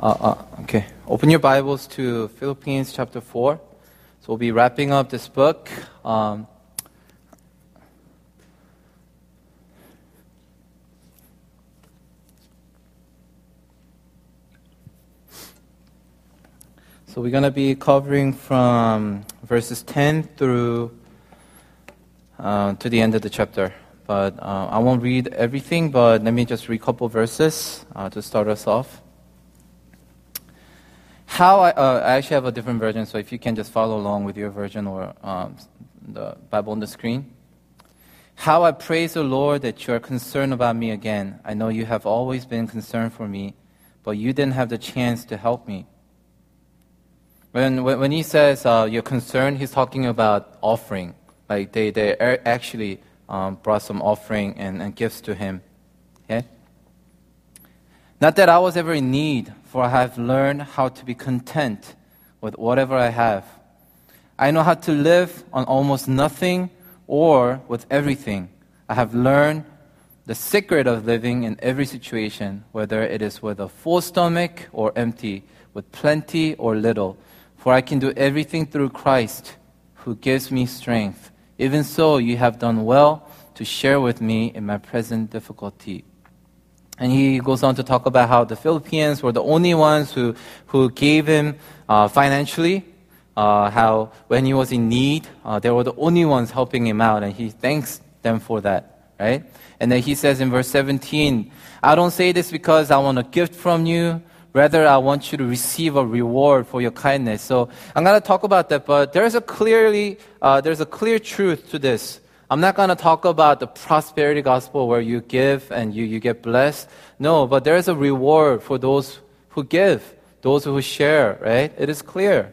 Uh, uh, okay. Open your Bibles to Philippians chapter 4. So we'll be wrapping up this book. Um, so we're going to be covering from verses 10 through uh, to the end of the chapter. But uh, I won't read everything, but let me just read a couple verses uh, to start us off. How I, uh, I actually have a different version, so if you can just follow along with your version or um, the Bible on the screen. How I praise the Lord that you are concerned about me again. I know you have always been concerned for me, but you didn't have the chance to help me. When, when, when he says uh, you're concerned, he's talking about offering. Like they, they actually um, brought some offering and, and gifts to him. Okay? Not that I was ever in need, for I have learned how to be content with whatever I have. I know how to live on almost nothing or with everything. I have learned the secret of living in every situation, whether it is with a full stomach or empty, with plenty or little. For I can do everything through Christ who gives me strength. Even so, you have done well to share with me in my present difficulty. And he goes on to talk about how the Philippines were the only ones who, who gave him uh, financially, uh, how when he was in need, uh, they were the only ones helping him out, and he thanks them for that, right? And then he says in verse 17, I don't say this because I want a gift from you. Rather, I want you to receive a reward for your kindness. So I'm going to talk about that, but there's a clearly, uh, there's a clear truth to this. I'm not going to talk about the prosperity gospel where you give and you, you get blessed. No, but there is a reward for those who give, those who share, right? It is clear.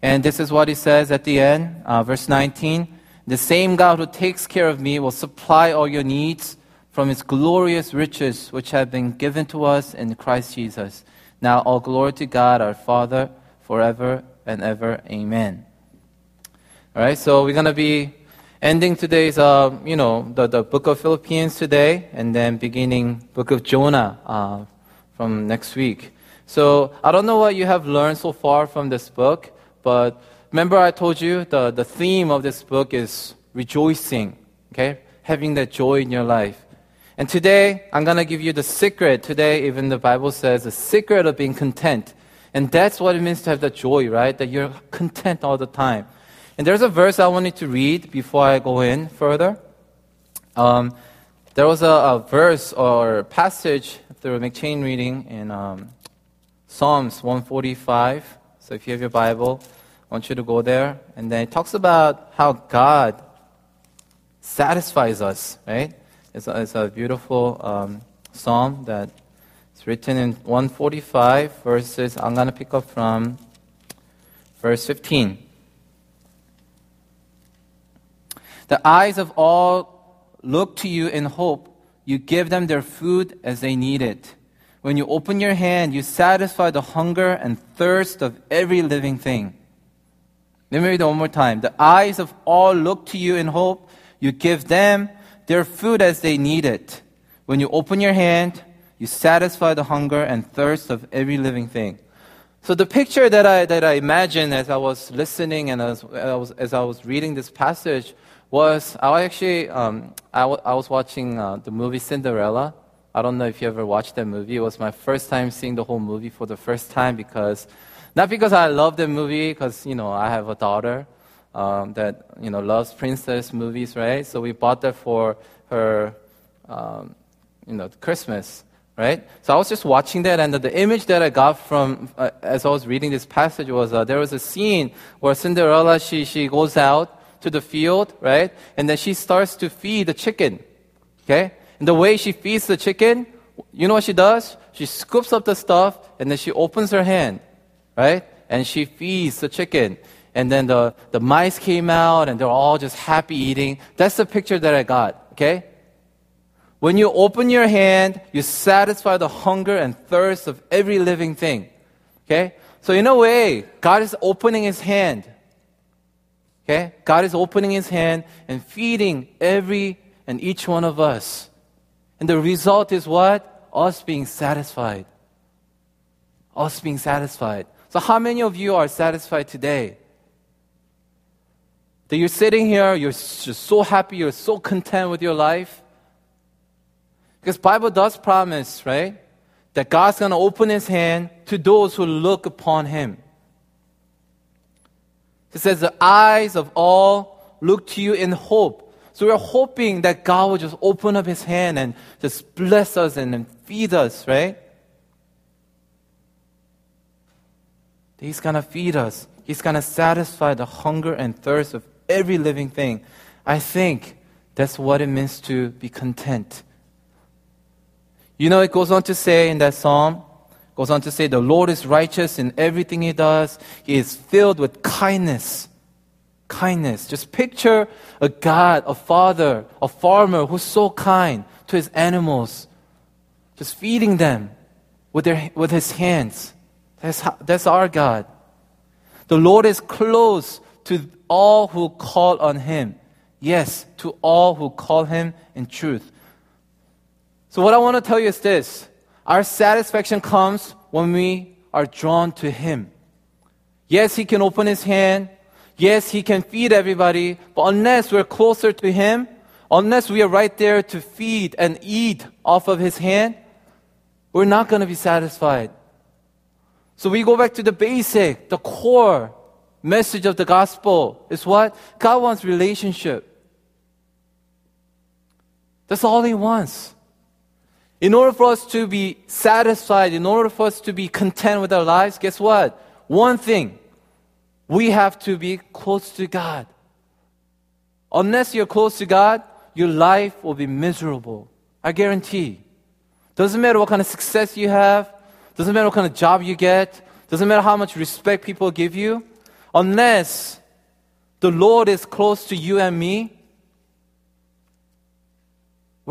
And this is what he says at the end, uh, verse 19. The same God who takes care of me will supply all your needs from his glorious riches which have been given to us in Christ Jesus. Now all glory to God our Father forever and ever. Amen. All right, so we're going to be ending today's, uh, you know, the, the book of Philippians today, and then beginning book of Jonah uh, from next week. So I don't know what you have learned so far from this book, but remember I told you the, the theme of this book is rejoicing, okay? Having that joy in your life. And today, I'm going to give you the secret. Today, even the Bible says the secret of being content. And that's what it means to have that joy, right? That you're content all the time. And there's a verse I wanted to read before I go in further. Um, there was a, a, verse or passage through M'Cheyne reading in um, Psalms 145. So if you have your Bible, I want you to go there. And then it talks about how God satisfies us, right? It's a, it's a beautiful um, psalm that it's written in 145 verses. I'm going to pick up from verse 15. The eyes of all look to you in hope. You give them their food as they need it. When you open your hand, you satisfy the hunger and thirst of every living thing. Let me read it one more time. The eyes of all look to you in hope. You give them their food as they need it. When you open your hand, you satisfy the hunger and thirst of every living thing. So the picture that I, that I imagined as I was listening and as, I was, as I was reading this passage was I actually um, I, w- I was watching uh, the movie Cinderella. I don't know if you ever watched that movie. It was my first time seeing the whole movie for the first time because not because I love the movie because you know I have a daughter um, that you know loves princess movies, right? So we bought that for her, um, you know, Christmas, right? So I was just watching that, and the, image that I got from uh, as I was reading this passage was uh, there was a scene where Cinderella she she goes out to the field, right? And then she starts to feed the chicken. Okay? And the way she feeds the chicken, you know what she does? She scoops up the stuff and then she opens her hand, right? And she feeds the chicken. And then the, the mice came out and they're all just happy eating. That's the picture that I got, okay? When you open your hand, you satisfy the hunger and thirst of every living thing. Okay? So in a way, God is opening his hand Okay? God is opening his hand and feeding every and each one of us. And the result is what? Us being satisfied. Us being satisfied. So, how many of you are satisfied today? That you're sitting here, you're just so happy, you're so content with your life? Because Bible does promise, right? That God's going to open his hand to those who look upon him. It says, the eyes of all look to you in hope. So we're hoping that God will just open up his hand and just bless us and feed us, right? He's going to feed us. He's going to satisfy the hunger and thirst of every living thing. I think that's what it means to be content. You know, it goes on to say in that psalm, goes on to say, the Lord is righteous in everything he does. He is filled with kindness. Kindness. Just picture a God, a father, a farmer who's so kind to his animals, just feeding them with, their, with his hands. That's, that's our God. The Lord is close to all who call on him. Yes, to all who call him in truth. So, what I want to tell you is this our satisfaction comes when we are drawn to Him. Yes, He can open His hand. Yes, He can feed everybody. But unless we're closer to Him, unless we are right there to feed and eat off of His hand, we're not going to be satisfied. So we go back to the basic, the core message of the gospel is what? God wants relationship. That's all He wants. In order for us to be satisfied, in order for us to be content with our lives, guess what? One thing, we have to be close to God. Unless you're close to God, your life will be miserable. I guarantee. Doesn't matter what kind of success you have, doesn't matter what kind of job you get, doesn't matter how much respect people give you, unless the Lord is close to you and me,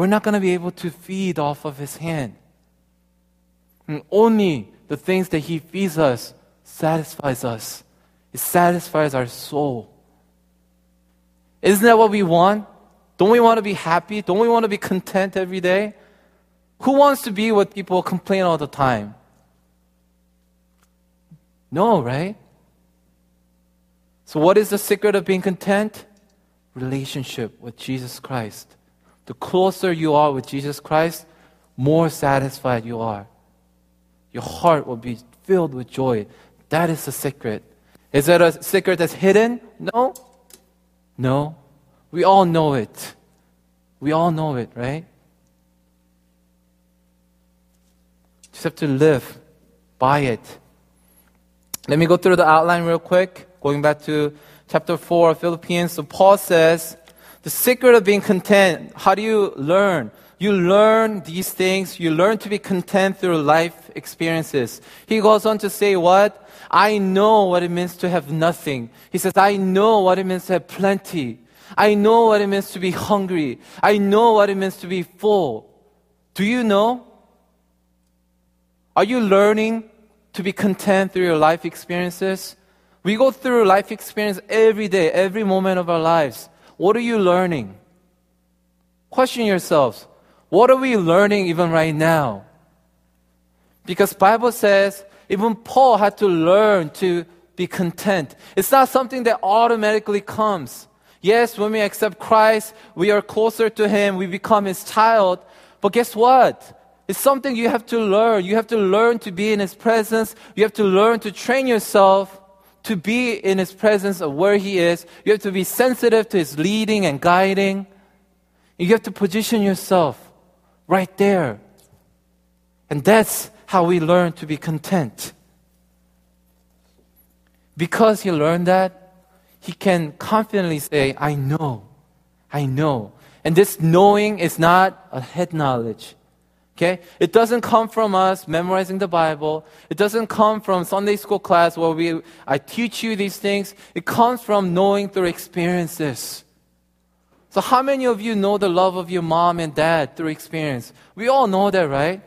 we're not going to be able to feed off of His hand. And only the things that He feeds us satisfies us. It satisfies our soul. Isn't that what we want? Don't we want to be happy? Don't we want to be content every day? Who wants to be what people complain all the time? No, right? So, what is the secret of being content? Relationship with Jesus Christ. The closer you are with Jesus Christ, more satisfied you are. Your heart will be filled with joy. That is the secret. Is that a secret that's hidden? No. No. We all know it. We all know it, right? Just have to live by it. Let me go through the outline real quick. Going back to chapter 4 of Philippians. So Paul says, the secret of being content, how do you learn? You learn these things. You learn to be content through life experiences. He goes on to say what? I know what it means to have nothing. He says, I know what it means to have plenty. I know what it means to be hungry. I know what it means to be full. Do you know? Are you learning to be content through your life experiences? We go through life experience every day, every moment of our lives. What are you learning? Question yourselves. What are we learning even right now? Because Bible says even Paul had to learn to be content. It's not something that automatically comes. Yes, when we accept Christ, we are closer to him, we become his child. But guess what? It's something you have to learn. You have to learn to be in his presence. You have to learn to train yourself to be in His presence of where He is. You have to be sensitive to His leading and guiding. You have to position yourself right there. And that's how we learn to be content. Because he learned that, he can confidently say, I know, I know. And this knowing is not a head knowledge. Okay? It doesn't come from us memorizing the Bible. It doesn't come from Sunday school class where we, I teach you these things. It comes from knowing through experiences. So how many of you know the love of your mom and dad through experience? We all know that, right?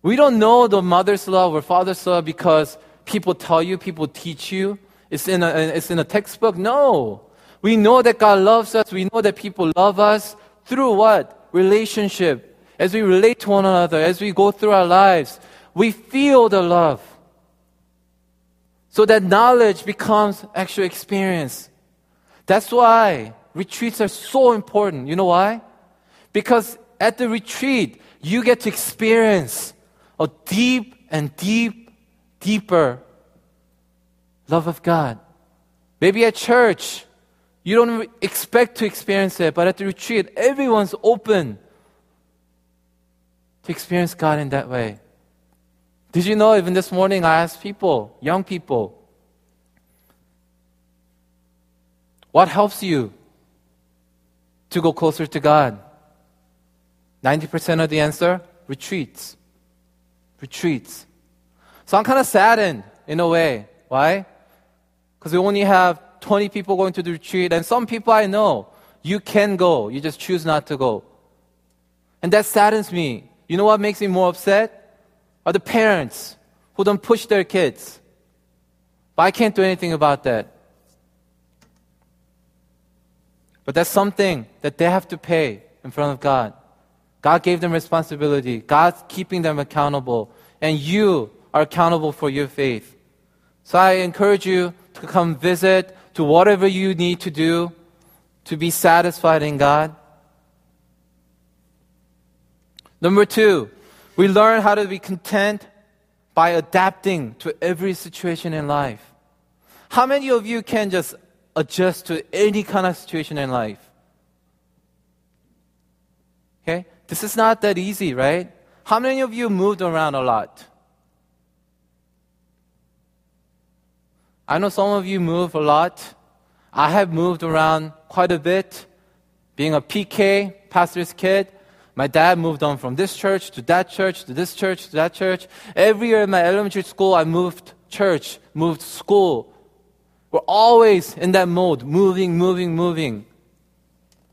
We don't know the mother's love or father's love because people tell you, people teach you. It's in a, it's in a textbook. No. We know that God loves us. We know that people love us through what? relationship, as we relate to one another, as we go through our lives, we feel the love. So that knowledge becomes actual experience. That's why retreats are so important. You know why? Because at the retreat, you get to experience a deep and deep, deeper love of God. Maybe at church, you don't expect to experience it, but at the retreat, everyone's open to experience God in that way. Did you know, even this morning, I asked people, young people, what helps you to go closer to God? 90% of the answer retreats. Retreats. So I'm kind of saddened in a way. Why? Because we only have 20 people going to the retreat, and some people I know, you can go, you just choose not to go. And that saddens me. You know what makes me more upset? Are the parents who don't push their kids. But I can't do anything about that. But that's something that they have to pay in front of God. God gave them responsibility. God's keeping them accountable. And you are accountable for your faith. So I encourage you to come visit, to whatever you need to do to be satisfied in God. Number two, we learn how to be content by adapting to every situation in life. How many of you can just adjust to any kind of situation in life? Okay? This is not that easy, right? How many of you moved around a lot? I know some of you move a lot. I have moved around quite a bit. Being a PK, pastor's kid, my dad moved on from this church to that church to this church to that church. Every year in my elementary school, I moved church, moved school. We're always in that mode, moving, moving, moving.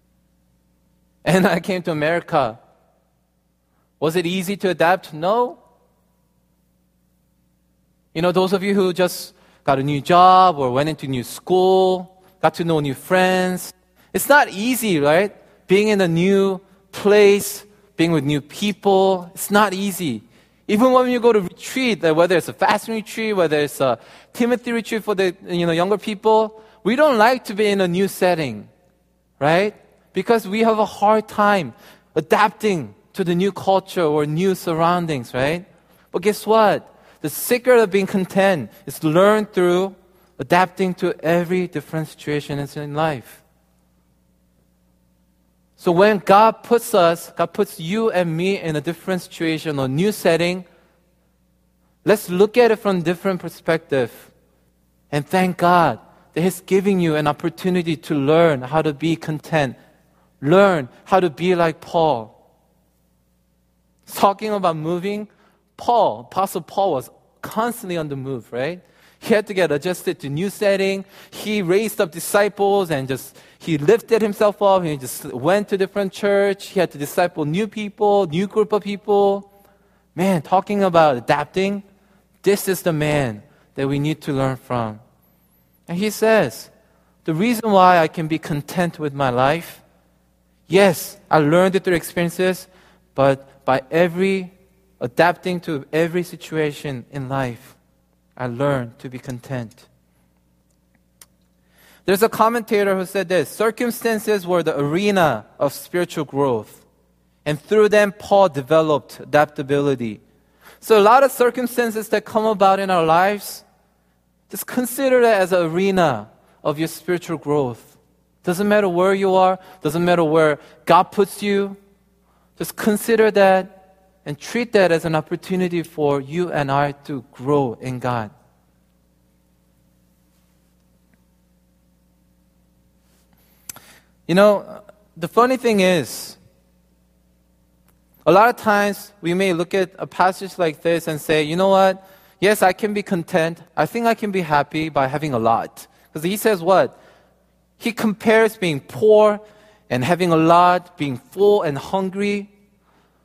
And I came to America. Was it easy to adapt? No. You know, those of you who just got a new job or went into new school, got to know new friends. It's not easy, right? Being in a new place, being with new people, it's not easy. Even when you go to retreat, whether it's a fasting retreat, whether it's a Timothy retreat for the you know, younger people, we don't like to be in a new setting, right? Because we have a hard time adapting to the new culture or new surroundings, right? But guess what? The secret of being content is learned through adapting to every different situation in life. So when God puts us, God puts you and me in a different situation or new setting, let's look at it from different perspective and thank God that He's giving you an opportunity to learn how to be content, learn how to be like Paul. Talking about moving, Paul, Apostle Paul was constantly on the move, right? He had to get adjusted to new setting. He raised up disciples and just he lifted himself up. He just went to different church. He had to disciple new people, new group of people. Man, talking about adapting, this is the man that we need to learn from. And he says, the reason why I can be content with my life, yes, I learned it through experiences, but by every adapting to every situation in life, I learned to be content. There's a commentator who said this circumstances were the arena of spiritual growth, and through them, Paul developed adaptability. So, a lot of circumstances that come about in our lives, just consider that as an arena of your spiritual growth. Doesn't matter where you are, doesn't matter where God puts you, just consider that and treat that as an opportunity for you and I to grow in God. You know, the funny thing is, a lot of times we may look at a passage like this and say, you know what? Yes, I can be content. I think I can be happy by having a lot. Because he says what? He compares being poor and having a lot, being full and hungry.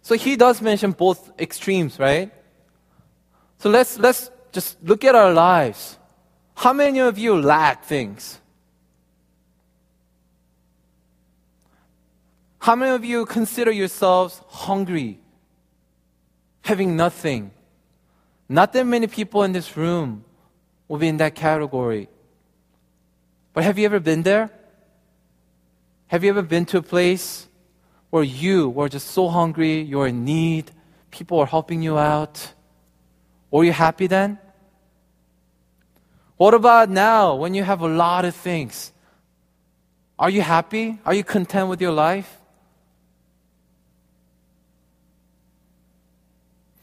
So he does mention both extremes, right? So let's, let's just look at our lives. How many of you lack things? How many of you consider yourselves hungry, having nothing? Not that many people in this room will be in that category. But have you ever been there? Have you ever been to a place where you were just so hungry, you're in need, people are helping you out? Were you happy then? What about now when you have a lot of things? Are you happy? Are you content with your life?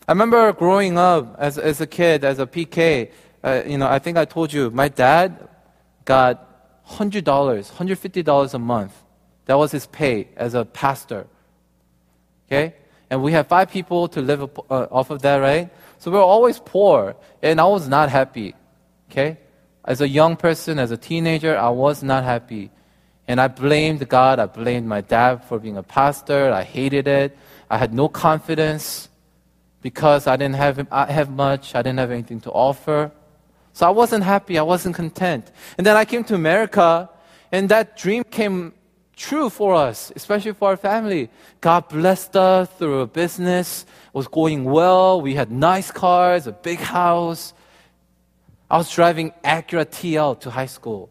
I remember growing up as, as a kid, as a PK, uh, you know, I think I told you, my dad got $100, $150 a month. That was his pay as a pastor. Okay? And we had five people to live uh, off of that, right? So we were always poor, and I was not happy. Okay? As a young person, as a teenager, I was not happy. And I blamed God, I blamed my dad for being a pastor. I hated it. I had no confidence because I didn't have, I have much, I didn't have anything to offer. So I wasn't happy, I wasn't content. And then I came to America, and that dream came true for us, especially for our family. God blessed us through a business, it was going well, we had nice cars, a big house. I was driving Acura TL to high school.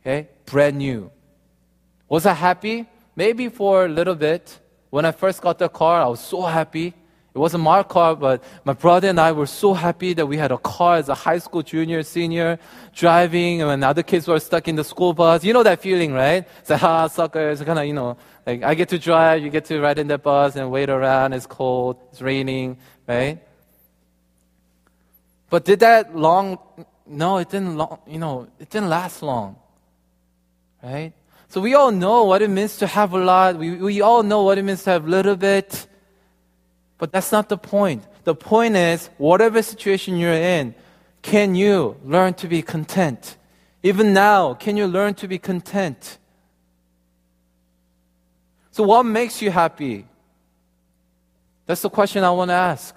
Okay, brand new. Was I happy? Maybe for a little bit. When I first got the car, I was so happy. It wasn't my car, but my brother and I were so happy that we had a car as a high school junior, senior, driving, and when other kids were stuck in the school bus. You know that feeling, right? It's like, ah, suckers, kind of, you know, like I get to drive, you get to ride in the bus and wait around, it's cold, it's raining, right? But did that long? No, it didn't long, you know, it didn't last long, right? So we all know what it means to have a lot. We, we all know what it means to have a little bit. But that's not the point. The point is, whatever situation you're in, can you learn to be content? Even now, can you learn to be content? So, what makes you happy? That's the question I want to ask.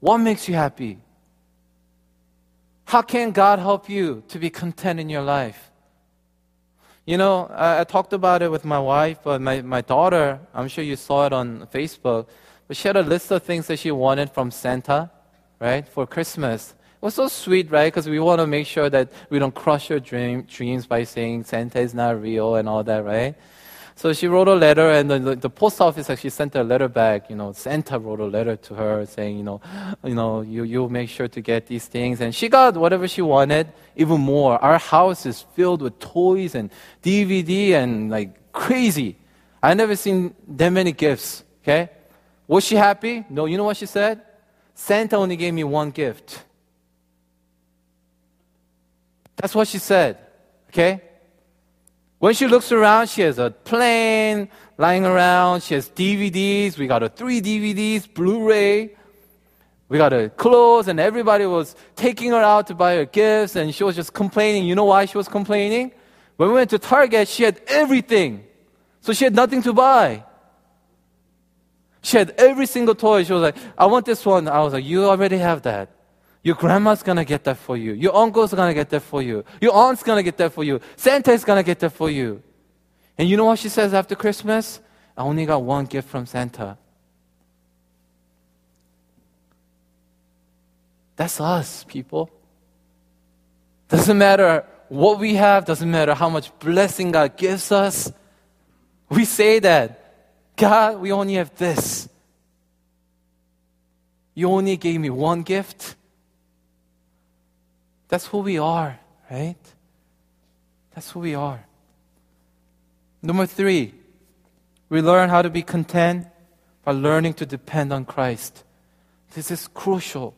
What makes you happy? How can God help you to be content in your life? You know, I, I talked about it with my wife, but my, my daughter, I'm sure you saw it on Facebook. She had a list of things that she wanted from Santa, right, for Christmas. It was so sweet, right? Because we want to make sure that we don't crush your dream, dreams by saying Santa is not real and all that, right? So she wrote a letter, and the, the, post office actually sent a letter back. You know, Santa wrote a letter to her saying, you know, you know, you you make sure to get these things, and she got whatever she wanted, even more. Our house is filled with toys and DVD and like crazy. I never seen that many gifts. Okay, was she happy? No. You know what she said? Santa only gave me one gift. That's what she said. Okay? When she looks around, she has a plane lying around. She has DVDs. We got a three DVDs, Blu-ray. We got her clothes, and everybody was taking her out to buy her gifts, and she was just complaining. You know why she was complaining? When we went to Target, she had everything. So she had nothing to buy. She had every single toy. She was like, I want this one. I was like, you already have that. Your grandma's gonna get that for you. Your uncle's gonna get that for you. Your aunt's gonna get that for you. Santa's gonna get that for you. And you know what she says after Christmas? I only got one gift from Santa. That's us, people. Doesn't matter what we have, doesn't matter how much blessing God gives us. We say that. God, we only have this. You only gave me one gift. That's who we are, right? That's who we are. Number three, we learn how to be content by learning to depend on Christ. This is crucial.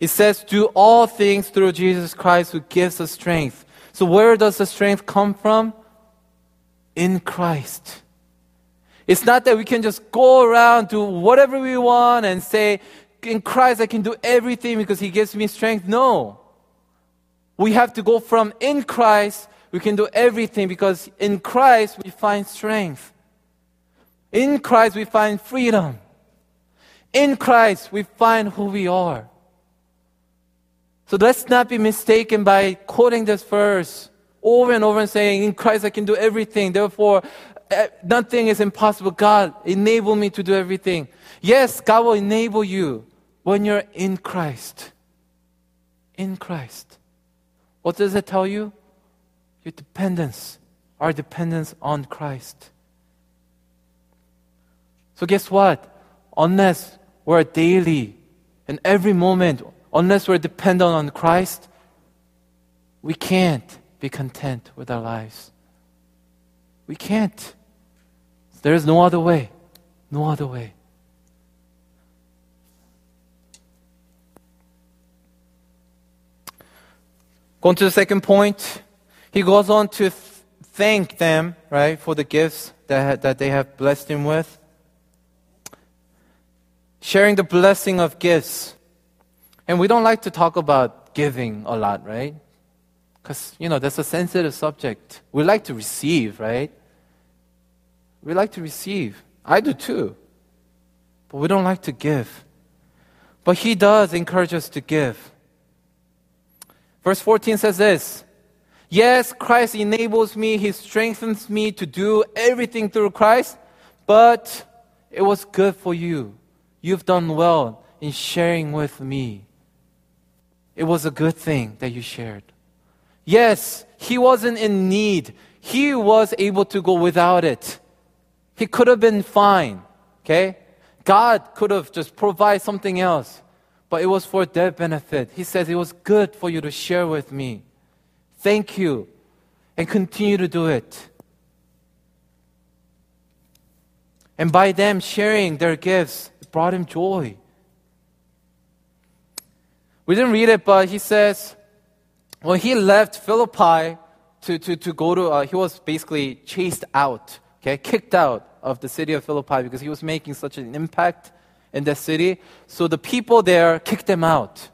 It says, do all things through Jesus Christ who gives us strength. So, where does the strength come from? In Christ. It's not that we can just go around, do whatever we want, and say, in Christ I can do everything because He gives me strength. No. We have to go from in Christ, we can do everything because in Christ we find strength. In Christ we find freedom. In Christ we find who we are. So let's not be mistaken by quoting this verse over and over and saying, In Christ I can do everything. Therefore, nothing is impossible. God, enable me to do everything. Yes, God will enable you when you're in Christ. In Christ. What does it tell you? Your dependence, our dependence on Christ. So, guess what? Unless we're daily and every moment, unless we're dependent on Christ, we can't be content with our lives. We can't. There is no other way. No other way. Going to the second point, he goes on to th- thank them, right, for the gifts that, that they have blessed him with sharing the blessing of gifts. And we don't like to talk about giving a lot, right? Because, you know, that's a sensitive subject. We like to receive, right? We like to receive. I do too. But we don't like to give. But he does encourage us to give. Verse 14 says this Yes, Christ enables me, he strengthens me to do everything through Christ, but it was good for you You've done well in sharing with me. It was a good thing that you shared. Yes, he wasn't in need. He was able to go without it. He could have been fine. Okay? God could have just provided something else, but it was for their benefit. He says it was good for you to share with me. Thank you. And continue to do it. And by them sharing their gifts, it brought him joy. We didn't read it, but he says, when he left Philippi to, to, to go to, uh, he was basically chased out, okay, kicked out of the city of Philippi because he was making such an impact in the city. So the people there kicked him out.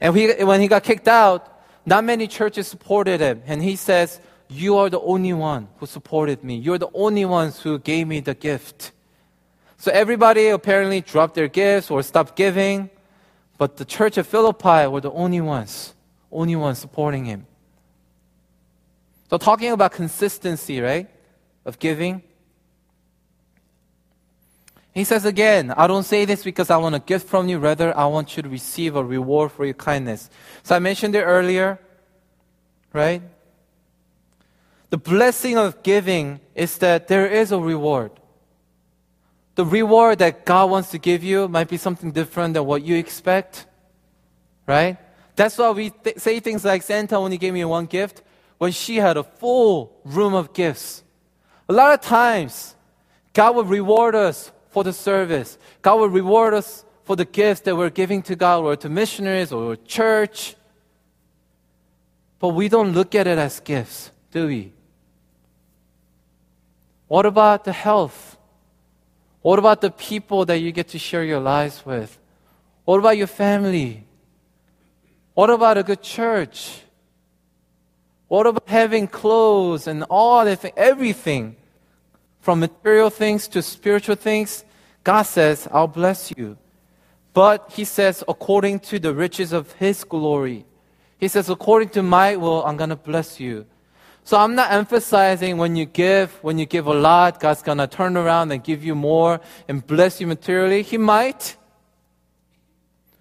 And he, when he got kicked out, not many churches supported him. And he says, You are the only one who supported me. You're the only ones who gave me the gift. So everybody apparently dropped their gifts or stopped giving, but the church of Philippi were the only ones, only ones supporting him. So talking about consistency, right, of giving. He says again, I don't say this because I want a gift from you, rather I want you to receive a reward for your kindness. So I mentioned it earlier, right? The blessing of giving is that there is a reward the reward that God wants to give you might be something different than what you expect, right? That's why we th- say things like Santa only gave me one gift when she had a full room of gifts. A lot of times, God will reward us for the service. God will reward us for the gifts that we're giving to God or to missionaries or church. But we don't look at it as gifts, do we? What about the health? What about the people that you get to share your lives with? What about your family? What about a good church? What about having clothes and all that thing, everything from material things to spiritual things? God says, I'll bless you. But He says, according to the riches of His glory. He says, according to my will, I'm going to bless you. So I'm not emphasizing when you give, when you give a lot, God's gonna turn around and give you more and bless you materially. He might.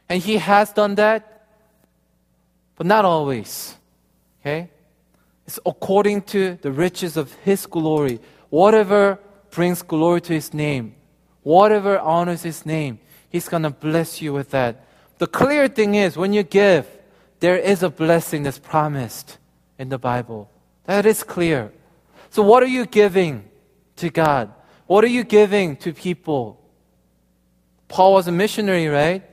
And He has done that. But not always. Okay? It's according to the riches of His glory. Whatever brings glory to His name, whatever honors His name, He's gonna bless you with that. The clear thing is, when you give, there is a blessing that's promised in the Bible. That is clear. So, what are you giving to God? What are you giving to people? Paul was a missionary, right?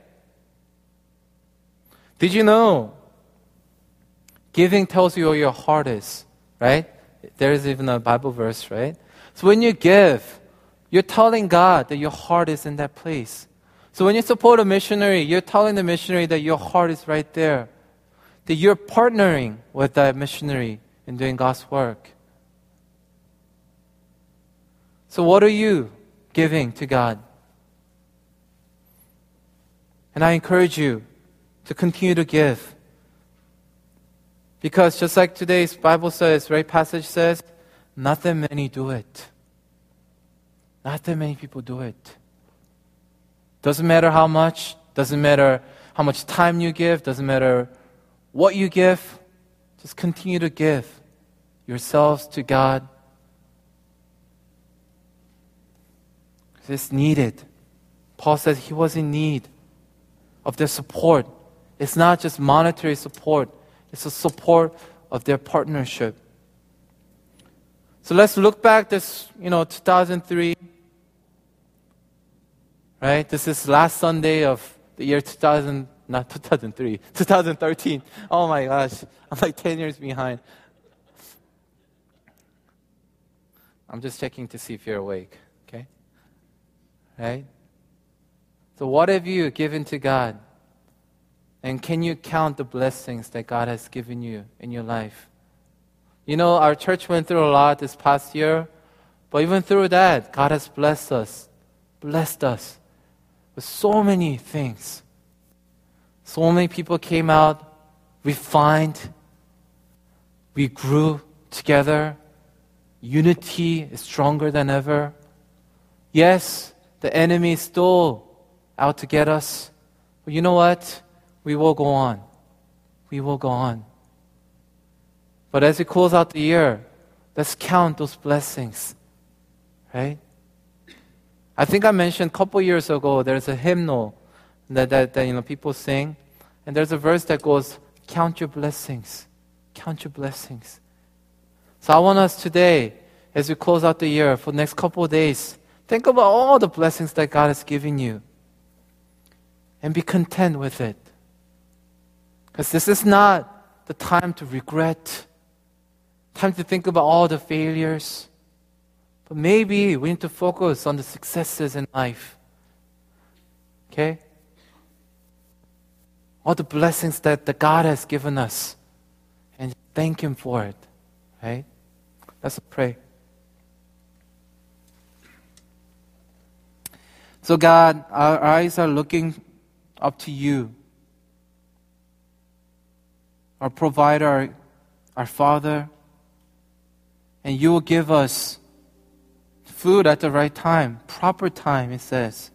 Did you know? Giving tells you where your heart is, right? There is even a Bible verse, right? So when you give, you're telling God that your heart is in that place. So when you support a missionary, you're telling the missionary that your heart is right there. That you're partnering with that missionary in doing God's work. So, what are you giving to God? And I encourage you to continue to give. Because just like today's Bible says, right passage says, not that many do it. Not that many people do it. Doesn't matter how much, doesn't matter how much time you give, doesn't matter what you give, just continue to give yourselves to God. It's needed. Paul says he was in need of their support. It's not just monetary support, it's a support of their partnership. So let's look back this, you know, 2003. Right? This is last Sunday of the year 2000, not 2003, 2013. Oh my gosh. I'm like 10 years behind. I'm just checking to see if you're awake. Okay? Right? So, what have you given to God? And can you count the blessings that God has given you in your life? You know, our church went through a lot this past year, but even through that, God has blessed us, blessed us with so many things. So many people came out refined. We grew together. Unity is stronger than ever. Yes, the enemy is still out to get us. But you know what? We will go on. We will go on. But as we close out the year, let's count those blessings. Right? I think I mentioned a couple years ago there's a hymnal that, that, that you know people sing. And there's a verse that goes, Count your blessings. Count your blessings. So I want us today, as we close out the year, for the next couple of days, think about all the blessings that God has given you. And be content with it. Because this is not the time to regret, time to think about all the failures. But maybe we need to focus on the successes in life. Okay? All the blessings that the God has given us. And thank Him for it. Right? Let's pray. So, God, our eyes are looking up to you our provider, our, our Father, and you will give us food at the right time, proper time, it says.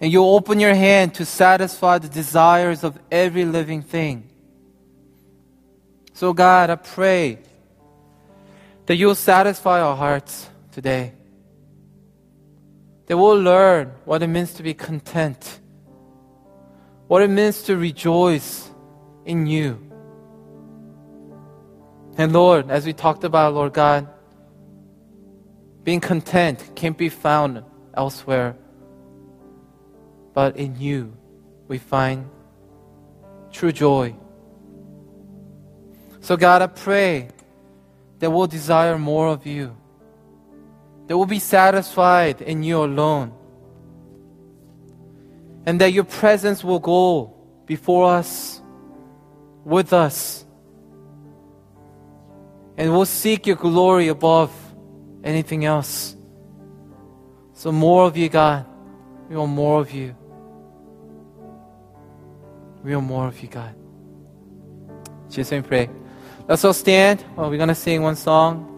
And you'll open your hand to satisfy the desires of every living thing. So, God, I pray that you'll satisfy our hearts today. That we'll learn what it means to be content, what it means to rejoice in you. And Lord, as we talked about, Lord God, being content can't be found elsewhere. But in you, we find true joy. So, God, I pray that we'll desire more of you, that we'll be satisfied in you alone, and that your presence will go before us with us. And we'll seek your glory above anything else. So, more of you, God. We want more of you. We want more of you, God. Just pray. Let's all stand. Well, we're going to sing one song.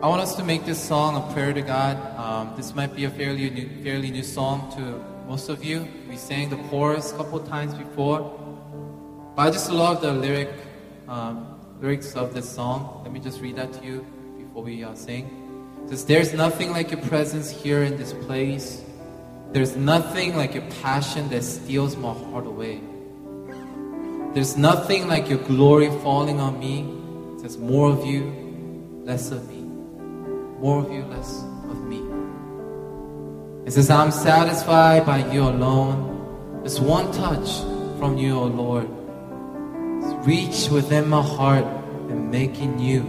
I want us to make this song a prayer to God. Um, this might be a fairly new, fairly new song to most of you. We sang the chorus a couple times before. But I just love the lyric, um, lyrics of this song. Let me just read that to you before we uh, sing. It says, There's nothing like your presence here in this place. There's nothing like your passion that steals my heart away. There's nothing like your glory falling on me. It says, More of you, less of me more of you, me. It says, I'm satisfied by you alone. It's one touch from you, O Lord. Reach within my heart and making new